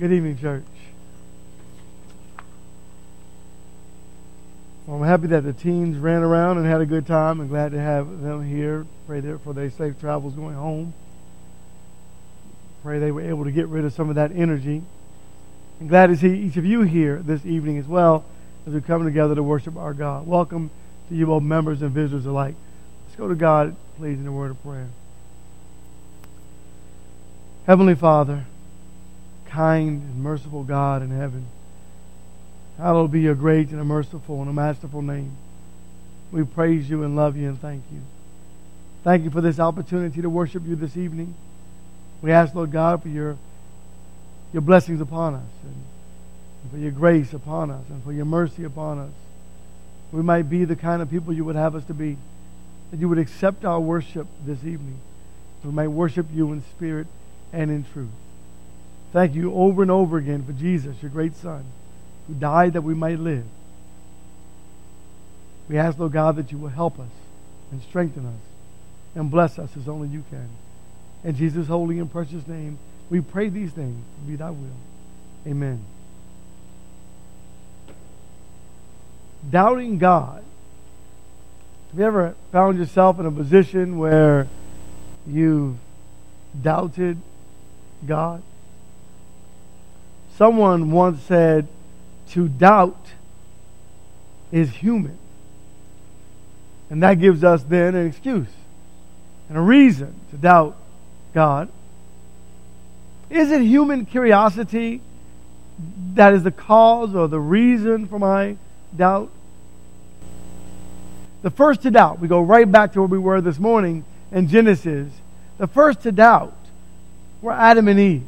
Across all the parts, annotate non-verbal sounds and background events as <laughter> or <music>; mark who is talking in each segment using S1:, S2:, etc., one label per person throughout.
S1: Good evening, church. Well, I'm happy that the teens ran around and had a good time. I'm glad to have them here. Pray for their safe travels going home. Pray they were able to get rid of some of that energy. I'm glad to see each of you here this evening as well as we come together to worship our God. Welcome to you, both members and visitors alike. Let's go to God, please, in a word of prayer. Heavenly Father, kind and merciful God in heaven, hallowed be your great and a merciful and a masterful name. We praise you and love you and thank you. Thank you for this opportunity to worship you this evening. We ask, Lord God, for your, your blessings upon us and, for your grace upon us and for your mercy upon us. We might be the kind of people you would have us to be, that you would accept our worship this evening. We might worship you in spirit and in truth. Thank you over and over again for Jesus, your great Son, who died that we might live. We ask, Lord God, that you will help us and strengthen us and bless us as only you can. In Jesus' holy and precious name, we pray these things. to Be thy will. Amen. Doubting God. Have you ever found yourself in a position where you've doubted God? Someone once said, to doubt is human. And that gives us then an excuse and a reason to doubt God. Is it human curiosity that is the cause or the reason for my doubt? The first to doubt, we go right back to where we were this morning in Genesis. The first to doubt were Adam and Eve.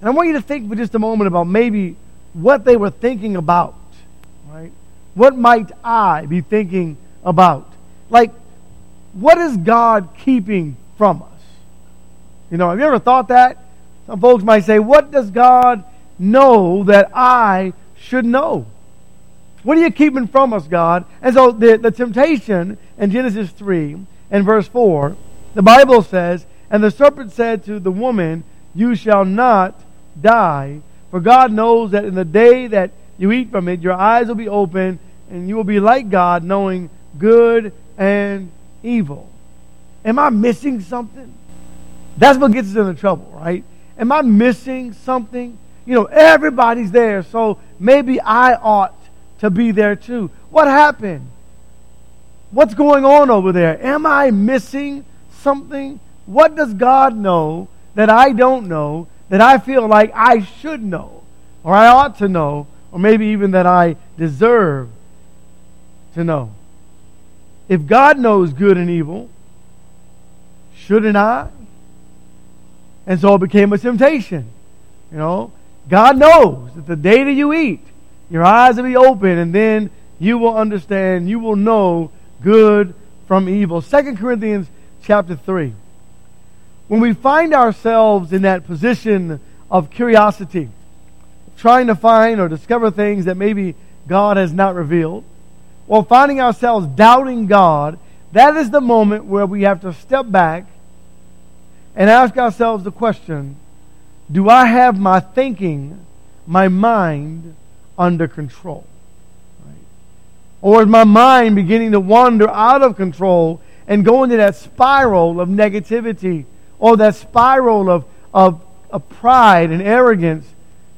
S1: And I want you to think for just a moment about maybe what they were thinking about, right? What might I be thinking about? Like, what is God keeping from us? You know, have you ever thought that? Some folks might say, What does God know that I should know? What are you keeping from us, God? And so the, the temptation in Genesis 3 and verse 4, the Bible says, And the serpent said to the woman, You shall not die, for God knows that in the day that you eat from it, your eyes will be open, and you will be like God, knowing good and evil. Am I missing something? That's what gets us into trouble, right? Am I missing something? You know, everybody's there, so maybe I ought to be there too. What happened? What's going on over there? Am I missing something? What does God know that I don't know that I feel like I should know or I ought to know or maybe even that I deserve to know? If God knows good and evil, shouldn't I? And so it became a temptation. You know, God knows that the day that you eat, your eyes will be open and then you will understand, you will know good from evil. 2 Corinthians chapter 3. When we find ourselves in that position of curiosity, trying to find or discover things that maybe God has not revealed, or finding ourselves doubting God, that is the moment where we have to step back and ask ourselves the question Do I have my thinking, my mind under control? Or is my mind beginning to wander out of control and go into that spiral of negativity or that spiral of, of, of pride and arrogance,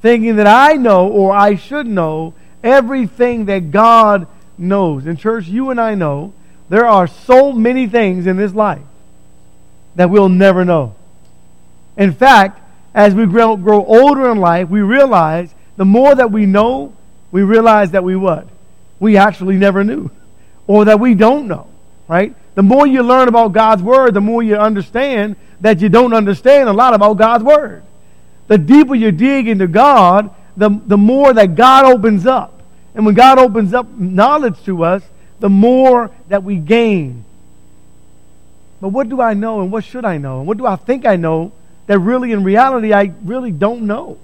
S1: thinking that I know or I should know everything that God knows? In church, you and I know there are so many things in this life that we'll never know. In fact, as we grow, grow older in life, we realize the more that we know, we realize that we what? We actually never knew. Or that we don't know, right? The more you learn about God's Word, the more you understand that you don't understand a lot about God's Word. The deeper you dig into God, the, the more that God opens up. And when God opens up knowledge to us, the more that we gain. But what do I know and what should I know? And what do I think I know that really in reality I really don't know?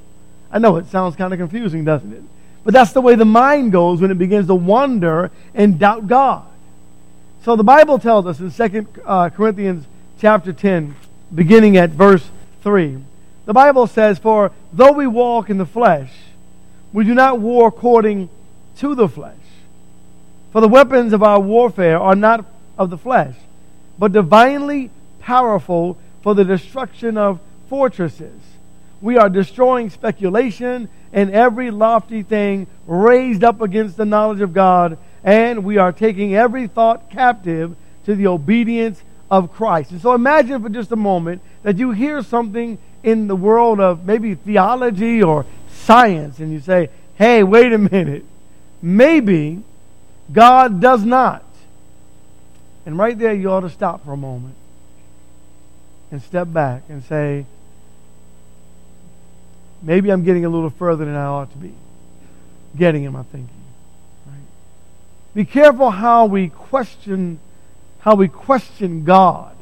S1: I know it sounds kind of confusing, doesn't it? But that's the way the mind goes when it begins to wonder and doubt God. So the Bible tells us in 2 uh, Corinthians chapter 10, beginning at verse 3, The Bible says, For though we walk in the flesh, we do not war according to the flesh. For the weapons of our warfare are not of the flesh, but divinely powerful for the destruction of fortresses. We are destroying speculation and every lofty thing raised up against the knowledge of God, and we are taking every thought captive to the obedience of Christ. And so imagine for just a moment that you hear something in the world of maybe theology or science, and you say, hey, wait a minute. Maybe God does not. And right there, you ought to stop for a moment and step back and say, maybe I'm getting a little further than I ought to be getting in my thinking. Right? Be careful how we question how we question God,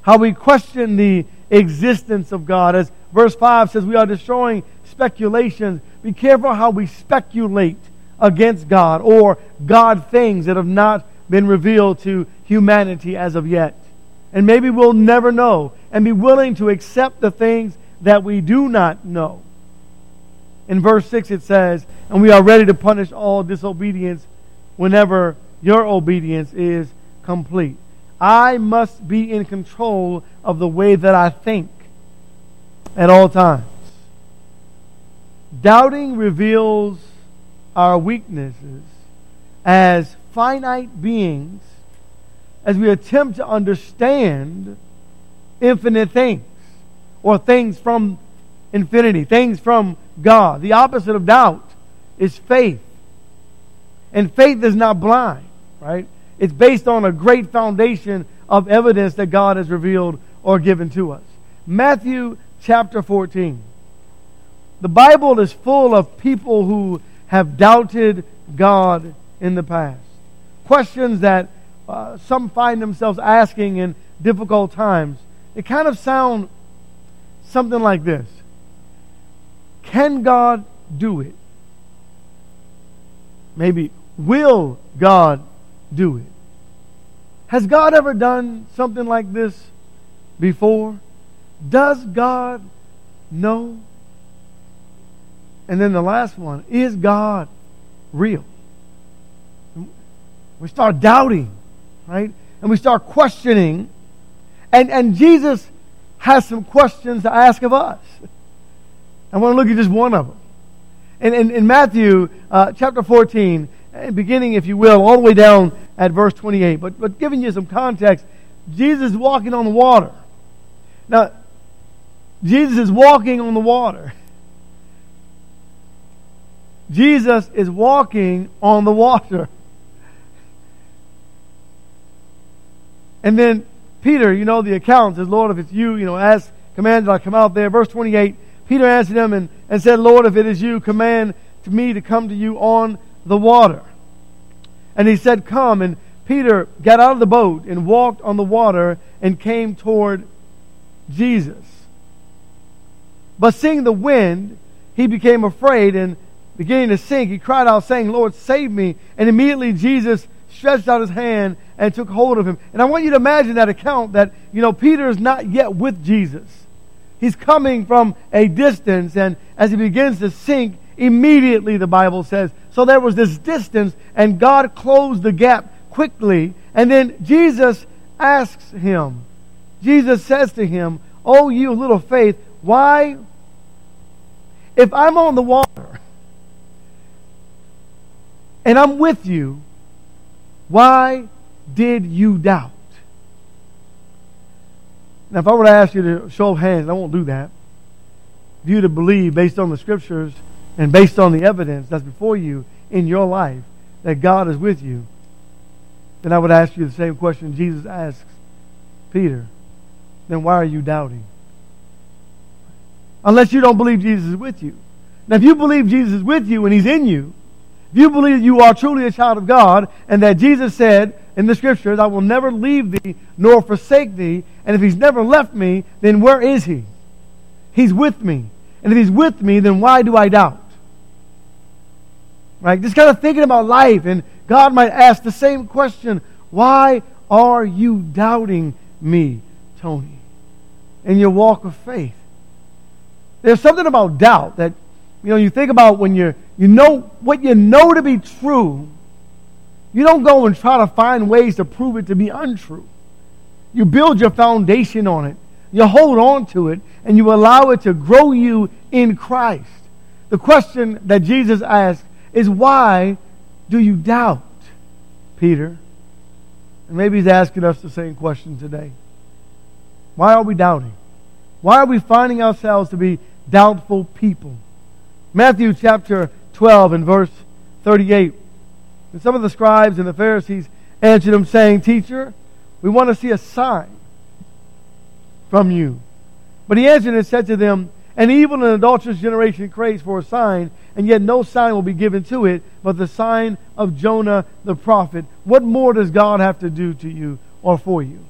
S1: how we question the existence of God. As verse 5 says, we are destroying speculations. Be careful how we speculate against God or God things that have not been revealed to humanity as of yet. And maybe we'll never know and be willing to accept the things that we do not know. In verse 6 it says, And we are ready to punish all disobedience whenever your obedience is complete. I must be in control of the way that I think at all times. Doubting reveals our weaknesses as finite beings as we attempt to understand infinite things or things from infinity, things from God. The opposite of doubt is faith. And faith is not blind, right? It's based on a great foundation of evidence that God has revealed or given to us. Matthew chapter 14. The Bible is full of people who have doubted God in the past. Questions that uh, some find themselves asking in difficult times. It kind of sound something like this. Can God do it? Maybe, will God do it? Has God ever done something like this before? Does God know? And then the last one is God real? We start doubting, right? And we start questioning. And, and Jesus has some questions to ask of us. I want to look at just one of them. And in, in Matthew uh, chapter 14, beginning, if you will, all the way down at verse 28, but, but giving you some context, Jesus is walking on the water. Now, Jesus is walking on the water. Jesus is walking on the water. And then Peter, you know the account says, Lord, if it's you, you know, ask, command that I come out there. Verse 28, Peter answered him and, and said, Lord, if it is you, command to me to come to you on the water. And he said, Come. And Peter got out of the boat and walked on the water and came toward Jesus. But seeing the wind, he became afraid and beginning to sink, he cried out, saying, Lord, save me. And immediately Jesus stretched out his hand and took hold of him. And I want you to imagine that account that, you know, Peter is not yet with Jesus. He's coming from a distance, and as he begins to sink, immediately, the Bible says. So there was this distance, and God closed the gap quickly. And then Jesus asks him, Jesus says to him, Oh, you little faith, why? If I'm on the water and I'm with you, why did you doubt? Now, if I were to ask you to show hands, I won't do that. For you to believe based on the scriptures and based on the evidence that's before you in your life that God is with you, then I would ask you the same question Jesus asks Peter. Then why are you doubting? Unless you don't believe Jesus is with you. Now, if you believe Jesus is with you and He's in you, if you believe you are truly a child of God and that Jesus said, in the scriptures, I will never leave thee nor forsake thee. And if he's never left me, then where is he? He's with me. And if he's with me, then why do I doubt? Right? Just kind of thinking about life, and God might ask the same question Why are you doubting me, Tony, in your walk of faith? There's something about doubt that, you know, you think about when you're, you know what you know to be true, you don't go and try to find ways to prove it to be untrue. You build your foundation on it. You hold on to it and you allow it to grow you in Christ. The question that Jesus asked is why do you doubt, Peter? And maybe he's asking us the same question today. Why are we doubting? Why are we finding ourselves to be doubtful people? Matthew chapter 12 and verse 38. And some of the scribes and the Pharisees answered him, saying, Teacher, we want to see a sign from you. But he answered and said to them, An evil and adulterous generation craves for a sign, and yet no sign will be given to it but the sign of Jonah the prophet. What more does God have to do to you or for you?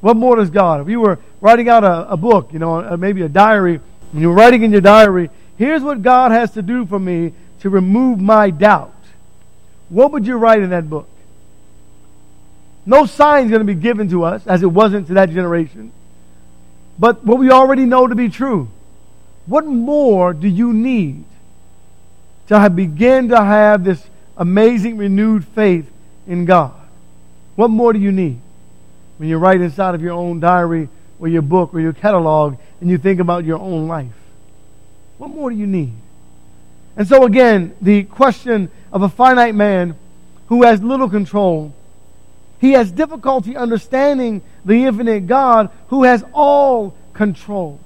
S1: What more does God? If you were writing out a, a book, you know, uh, maybe a diary, and you're writing in your diary, here's what God has to do for me to remove my doubt. What would you write in that book? No sign is going to be given to us, as it wasn't to that generation. But what we already know to be true. What more do you need to begin to have this amazing renewed faith in God? What more do you need? When you write inside of your own diary or your book or your catalog and you think about your own life. What more do you need? And so, again, the question of a finite man who has little control, he has difficulty understanding the infinite God who has all control.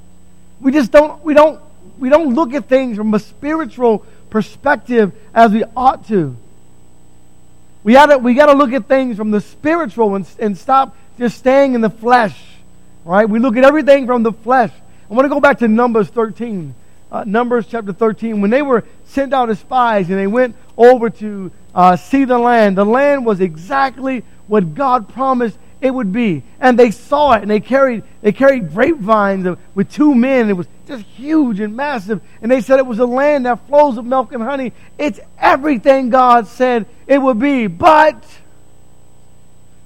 S1: We just don't, we don't, we don't look at things from a spiritual perspective as we ought to. We gotta, we gotta look at things from the spiritual and, and stop just staying in the flesh. Right? We look at everything from the flesh. I want to go back to Numbers 13 uh, Numbers chapter 13, when they were sent out as spies and they went over to uh, see the land, the land was exactly what God promised it would be. And they saw it and they carried, they carried grapevines with two men. It was just huge and massive. And they said it was a land that flows with milk and honey. It's everything God said it would be. But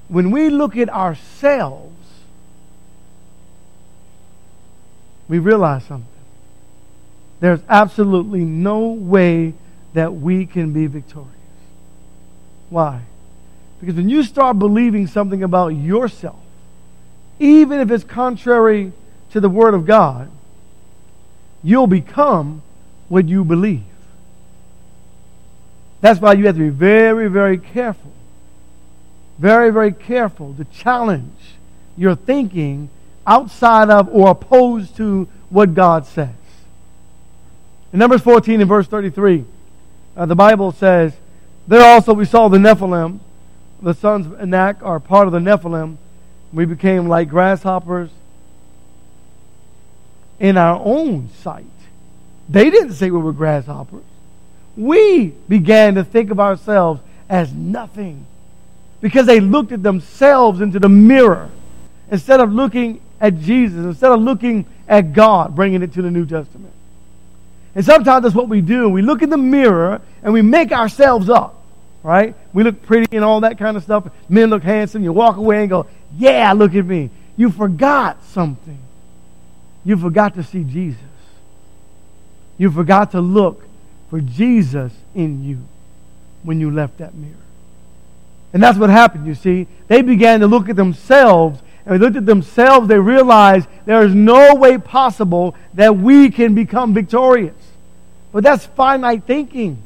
S1: when we look at ourselves, we realize something. There's absolutely no way that we can be victorious. Why? Because when you start believing something about yourself, even if it's contrary to the Word of God, you'll become what you believe. That's why you have to be very, very careful. Very, very careful to challenge your thinking outside of or opposed to what God says. In Numbers 14 and verse 33, uh, the Bible says, There also we saw the Nephilim. The sons of Anak are part of the Nephilim. We became like grasshoppers in our own sight. They didn't say we were grasshoppers. We began to think of ourselves as nothing because they looked at themselves into the mirror instead of looking at Jesus, instead of looking at God, bringing it to the New Testament. And sometimes that's what we do. We look in the mirror and we make ourselves up, right? We look pretty and all that kind of stuff. Men look handsome. You walk away and go, yeah, look at me. You forgot something. You forgot to see Jesus. You forgot to look for Jesus in you when you left that mirror. And that's what happened, you see. They began to look at themselves and they looked at themselves, they realized there is no way possible that we can become victorious. But that's finite thinking.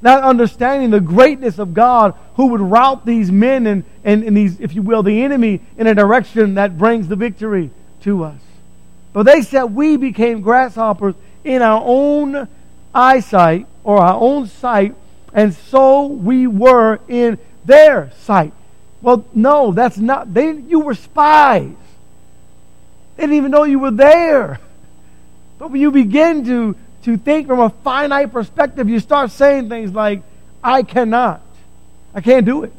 S1: Not understanding the greatness of God who would rout these men and, and, and these, if you will, the enemy in a direction that brings the victory to us. But they said we became grasshoppers in our own eyesight or our own sight, and so we were in their sight. Well, no, that's not. They, you were spies. They didn't even know you were there. But when you begin to to think from a finite perspective, you start saying things like, I cannot. I can't do it.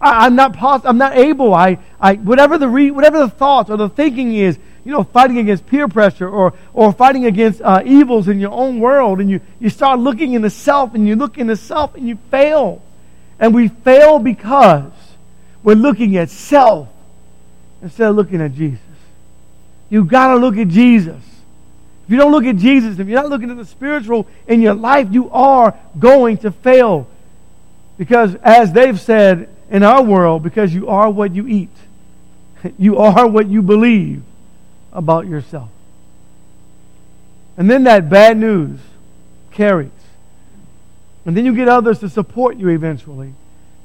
S1: I, am not possible. I'm not able. I, I, whatever the re, whatever the thoughts or the thinking is, you know, fighting against peer pressure or, or fighting against uh, evils in your own world, and you, you start looking in the self and you look in the self and you fail. And we fail because we're looking at self instead of looking at Jesus. You've got to look at Jesus. If you don't look at Jesus, if you're not looking at the spiritual in your life, you are going to fail. Because as they've said in our world, because you are what you eat, <laughs> you are what you believe about yourself. And then that bad news carries. And then you get others to support you eventually.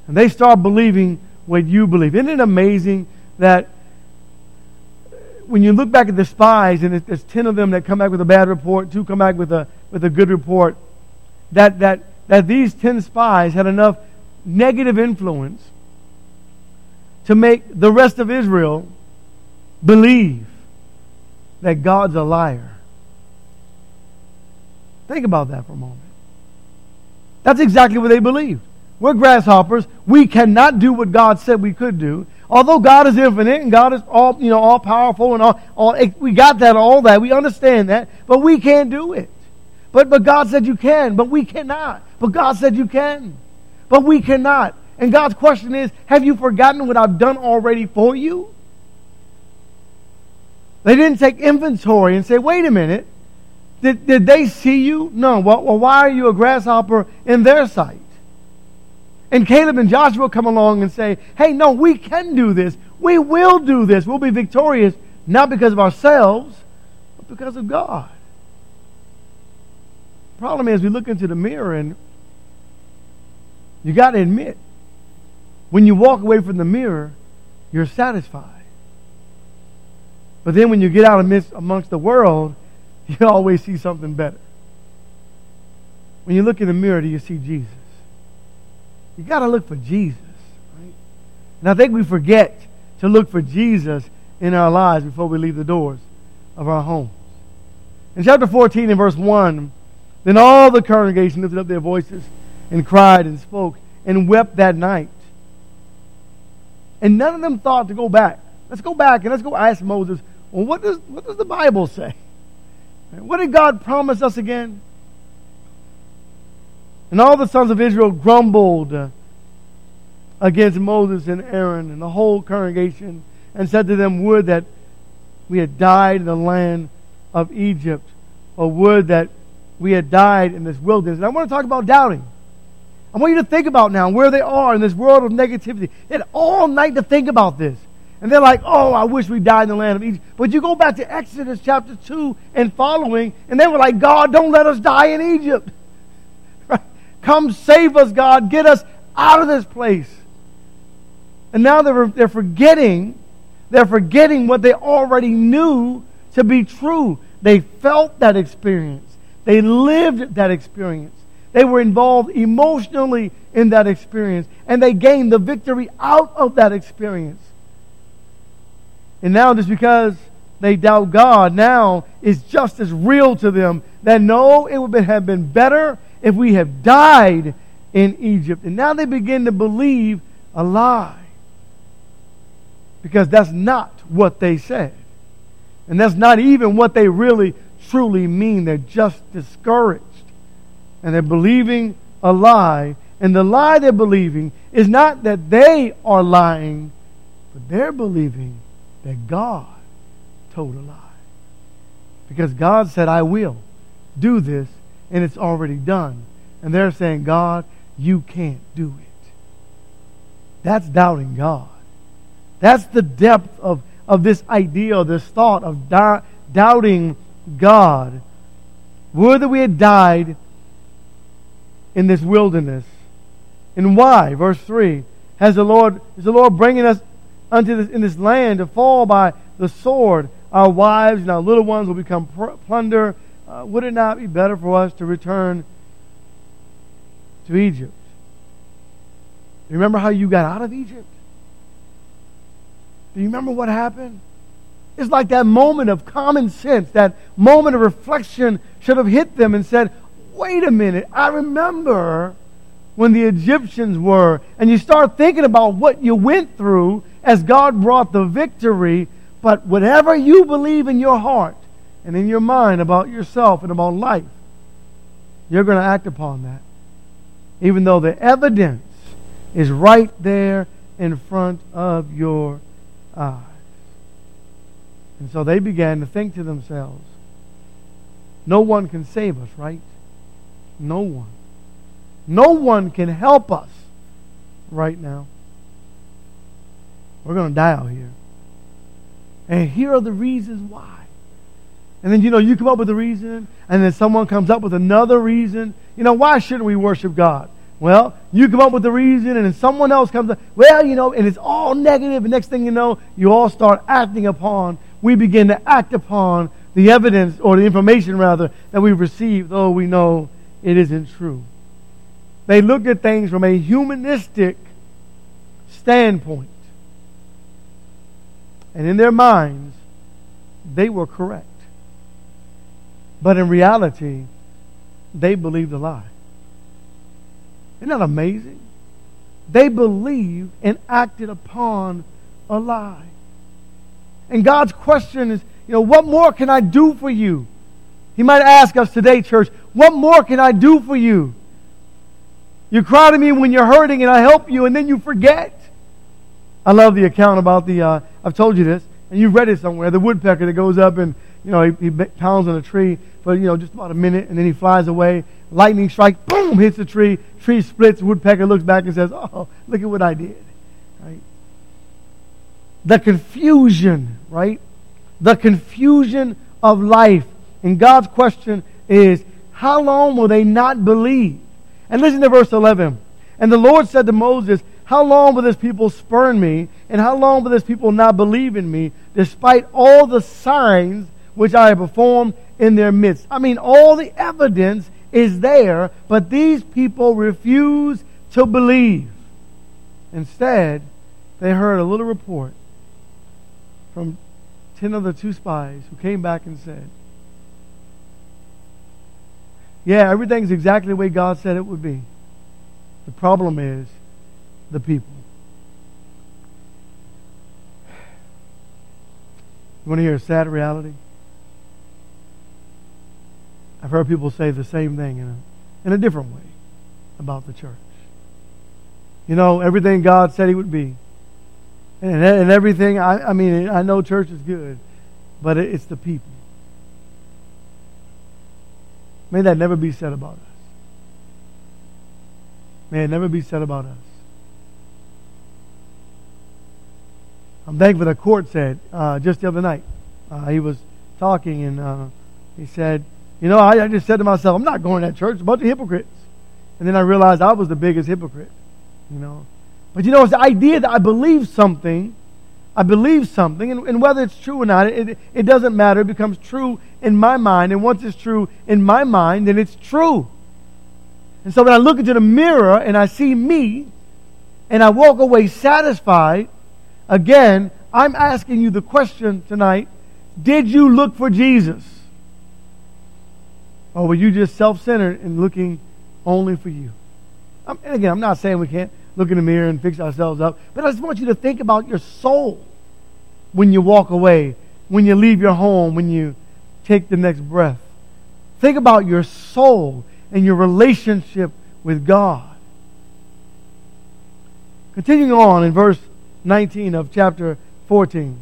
S1: And they start believing what you believe. Isn't it amazing that when you look back at the spies, and there's 10 of them that come back with a bad report, two come back with a, with a good report, that, that, that these 10 spies had enough negative influence to make the rest of Israel believe that God's a liar. Think about that for a moment. That's exactly what they believed. We're grasshoppers. We cannot do what God said we could do. Although God is infinite and God is all, you know, all powerful and all, all, we got that, all that. We understand that, but we can't do it. But, but God said you can, but we cannot. But God said you can, but we cannot. And God's question is, have you forgotten what I've done already for you? They didn't take inventory and say, wait a minute, did, did they see you? No. Well, well, why are you a grasshopper in their sight? And Caleb and Joshua come along and say, hey, no, we can do this. We will do this. We'll be victorious, not because of ourselves, but because of God. The problem is we look into the mirror and you got to admit, when you walk away from the mirror, you're satisfied. But then when you get out amidst, amongst the world, <laughs> you always see something better. When you look in the mirror, do you see Jesus? You got to look for Jesus. Right? And I think we forget to look for Jesus in our lives before we leave the doors of our homes. In chapter 14 and verse 1, then all the congregation lifted up their voices and cried and spoke and wept that night. And none of them thought to go back. Let's go back and let's go ask Moses, well, what does, what does the Bible say? What did God promise us again? And all the sons of Israel grumbled against Moses and Aaron and the whole congregation and said to them, Would that we had died in the land of Egypt, or would that we had died in this wilderness. And I want to talk about doubting. I want you to think about now where they are in this world of negativity. They had all night to think about this. And they're like, oh, I wish we died in the land of Egypt. But you go back to Exodus chapter 2 and following, and they were like, God, don't let us die in Egypt. Come save us, God. Get us out of this place. And now they're, they're forgetting, they're forgetting what they already knew to be true. They felt that experience. They lived that experience. They were involved emotionally in that experience. And they gained the victory out of that experience. And now just because they doubt God now is just as real to them that no, it would have been better if we have died in Egypt. And now they begin to believe a lie. Because that's not what they said. And that's not even what they really truly mean. They're just discouraged. And they're believing a lie. And the lie they're believing is not that they are lying, but they're believing that God told a lie. Because God said, I will do this and it's already done. And they're saying, God, you can't do it. That's doubting God. That's the depth of, of this idea, this thought of di- doubting God. Would that we had died in this wilderness. And why? Verse 3. Has the Lord, is the Lord bringing us unto this, in this land to fall by the sword? Our wives and our little ones will become plunder uh, would it not be better for us to return to Egypt? Remember how you got out of Egypt? Do you remember what happened? It's like that moment of common sense, that moment of reflection should have hit them and said, wait a minute, I remember when the Egyptians were. And you start thinking about what you went through as God brought the victory. But whatever you believe in your heart, and in your mind about yourself and about life, you're going to act upon that. Even though the evidence is right there in front of your eyes. And so they began to think to themselves, no one can save us, right? No one. No one can help us right now. We're going to die out here. And here are the reasons why. And then, you know, you come up with a reason, and then someone comes up with another reason. You know, why shouldn't we worship God? Well, you come up with the reason, and then someone else comes up. Well, you know, and it's all negative. and next thing you know, you all start acting upon, we begin to act upon the evidence, or the information rather, that we received, though we know it isn't true. They look at things from a humanistic standpoint. And in their minds, they were correct. But in reality, they believed a lie. Isn't that amazing? They believed and acted upon a lie. And God's question is, you know, what more can I do for you? He might ask us today, church, what more can I do for you? You cry to me when you're hurting and I help you and then you forget. I love the account about the, uh, I've told you this, and you've read it somewhere, the woodpecker that goes up and, you know, he, he pounds on a tree for, you know, just about a minute and then he flies away. Lightning strike, boom, hits the tree. Tree splits. Woodpecker looks back and says, oh, look at what I did. Right? The confusion, right? The confusion of life. And God's question is, how long will they not believe? And listen to verse 11. And the Lord said to Moses, How long will this people spurn me? And how long will this people not believe in me, despite all the signs which I have performed in their midst? I mean, all the evidence is there, but these people refuse to believe. Instead, they heard a little report from 10 of the two spies who came back and said, yeah, everything's exactly the way God said it would be. The problem is the people. You want to hear a sad reality? I've heard people say the same thing in a, in a different way about the church. You know, everything God said He would be. And, and everything, I, I mean, I know church is good, but it, it's the people. May that never be said about us. May it never be said about us. I'm thankful the court said uh, just the other night. Uh, he was talking and uh, he said, You know, I, I, just said to myself, I'm not going to that church. a bunch of hypocrites. And then I realized I was the biggest hypocrite. You know. But you know, it's the idea that I believe something I believe something, and, and whether it's true or not, it, it doesn't matter. It becomes true in my mind, and once it's true in my mind, then it's true. And so when I look into the mirror and I see me, and I walk away satisfied, again, I'm asking you the question tonight Did you look for Jesus? Or were you just self centered and looking only for you? and again, I'm not saying we can't look in the mirror and fix ourselves up. But I just want you to think about your soul when you walk away, when you leave your home, when you take the next breath. Think about your soul and your relationship with God. Continuing on in verse 19 of chapter 14.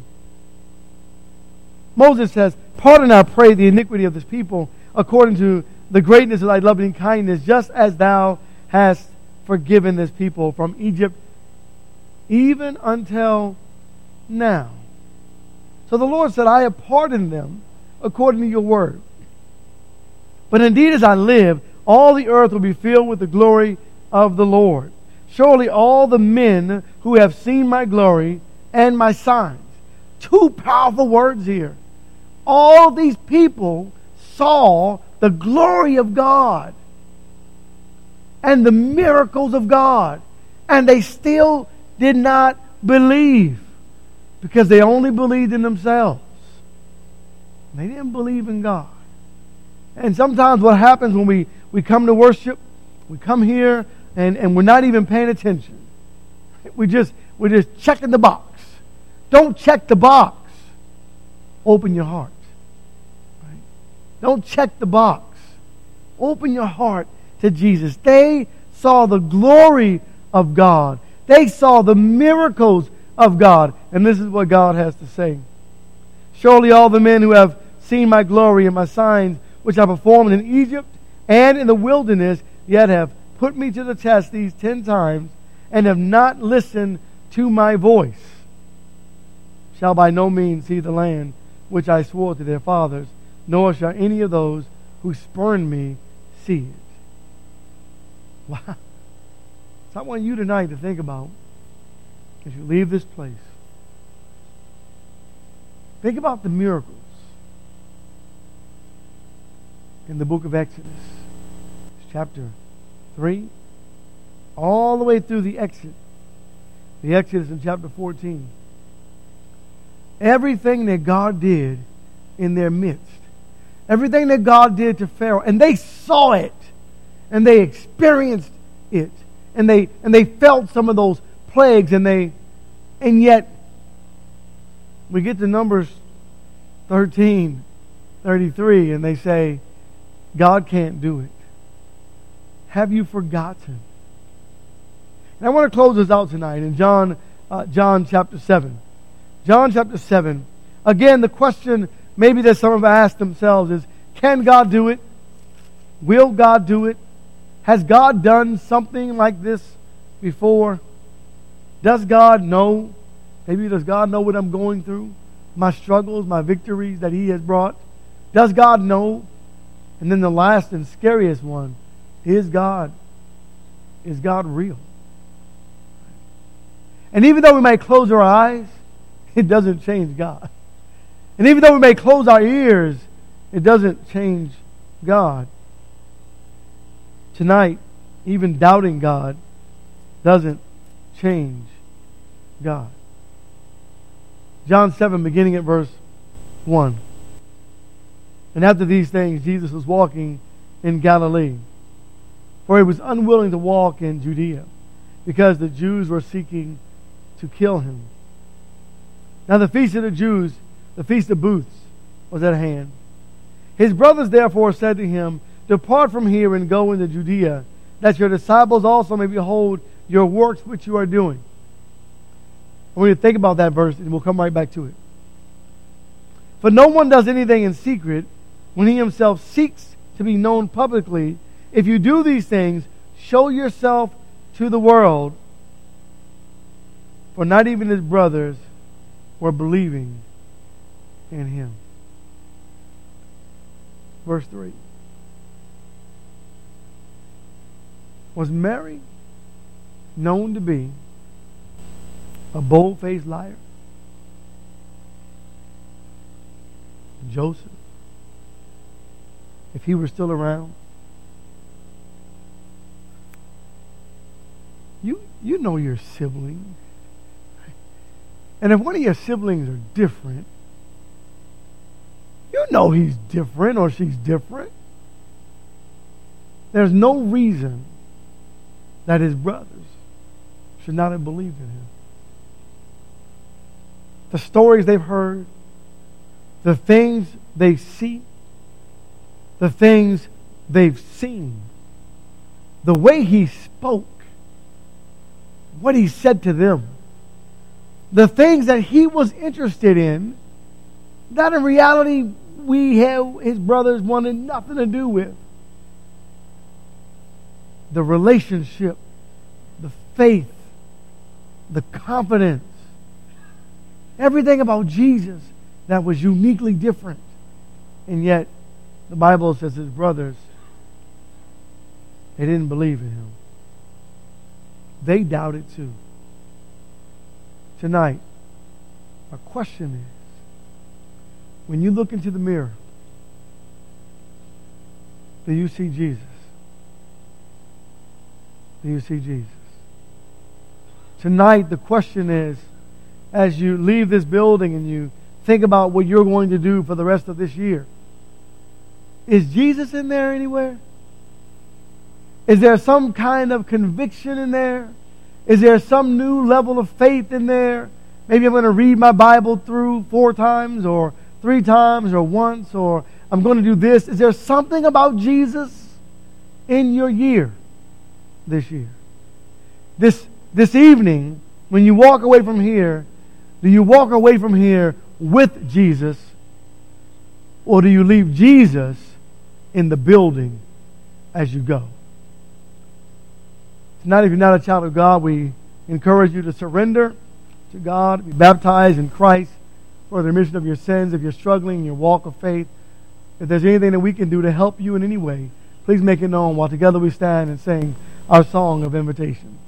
S1: Moses says, Pardon, I pray, the iniquity of this people according to the greatness of thy loving kindness, just as thou hast forgiven this people from Egypt even until now. So the Lord said, I have pardoned them according to your word. But indeed, as I live, all the earth will be filled with the glory of the Lord. Surely all the men who have seen my glory and my signs. Two powerful words here. All these people saw the glory of God and the miracles of God. And they still did not believe because they only believed in themselves. They didn't believe in God. And sometimes what happens when we, we come to worship, we come here and, and we're not even paying attention. We just we're just checking the box. Don't check the box. Open your heart. Right? Don't check the box. Open your heart to Jesus. They saw the glory of God. They saw the miracles of God. And this is what God has to say. Surely all the men who have seen my glory and my signs which I performed in Egypt and in the wilderness, yet have put me to the test these ten times, and have not listened to my voice, shall by no means see the land which I swore to their fathers, nor shall any of those who spurn me see it. Wow. So I want you tonight to think about as you leave this place. Think about the miracles in the book of Exodus, chapter 3, all the way through the exit. The Exodus in chapter 14. Everything that God did in their midst. Everything that God did to Pharaoh. And they saw it. And they experienced it. And they and they felt some of those plagues and they and yet we get to Numbers 13, 33, and they say, God can't do it. Have you forgotten? And I want to close this out tonight in John, uh, John chapter 7. John chapter 7. Again, the question maybe that some have asked themselves is can God do it? Will God do it? Has God done something like this before? Does God know? Maybe does God know what I'm going through? My struggles, my victories that He has brought? Does God know? And then the last and scariest one is God. Is God real? And even though we may close our eyes, <laughs> it doesn't change God. And even though we may close our ears, it doesn't change God. Tonight, even doubting God doesn't change God. John 7, beginning at verse 1. And after these things, Jesus was walking in Galilee, for he was unwilling to walk in Judea, because the Jews were seeking to kill him. Now the feast of the Jews, the feast of booths, was at hand. His brothers therefore said to him, Depart from here and go into Judea, that your disciples also may behold your works which you are doing. I want you to think about that verse, and we'll come right back to it. For no one does anything in secret when he himself seeks to be known publicly. If you do these things, show yourself to the world. For not even his brothers were believing in him. Verse 3. Was Mary known to be a bold faced liar? Joseph, if he were still around, you, know your sibling. And if one of your siblings are different, you know he's different or she's different. There's no reason that his brothers should not have believed in him the stories they've heard, the things they see, the things they've seen, the way he spoke, what he said to them, the things that he was interested in, that in reality we have his brothers wanted nothing to do with. The relationship, the faith, the confidence, everything about Jesus that was uniquely different. And yet, the Bible says his brothers, they didn't believe in him. They doubt it too. Tonight, our question is when you look into the mirror, do you see Jesus? Do you see Jesus? Tonight, the question is as you leave this building and you think about what you're going to do for the rest of this year. Is Jesus in there anywhere? Is there some kind of conviction in there? Is there some new level of faith in there? Maybe I'm going to read my Bible through four times or three times or once or I'm going to do this. Is there something about Jesus in your year this year? This, this evening, when you walk away from here, do you walk away from here with Jesus? Or do you leave Jesus in the building as you go. Tonight, if you're not a child of God, we encourage you to surrender to God, be baptized in Christ for the remission of your sins. If you're struggling in your walk of faith, if there's anything that we can do to help you in any way, please make it known while together we stand and sing our song of invitation.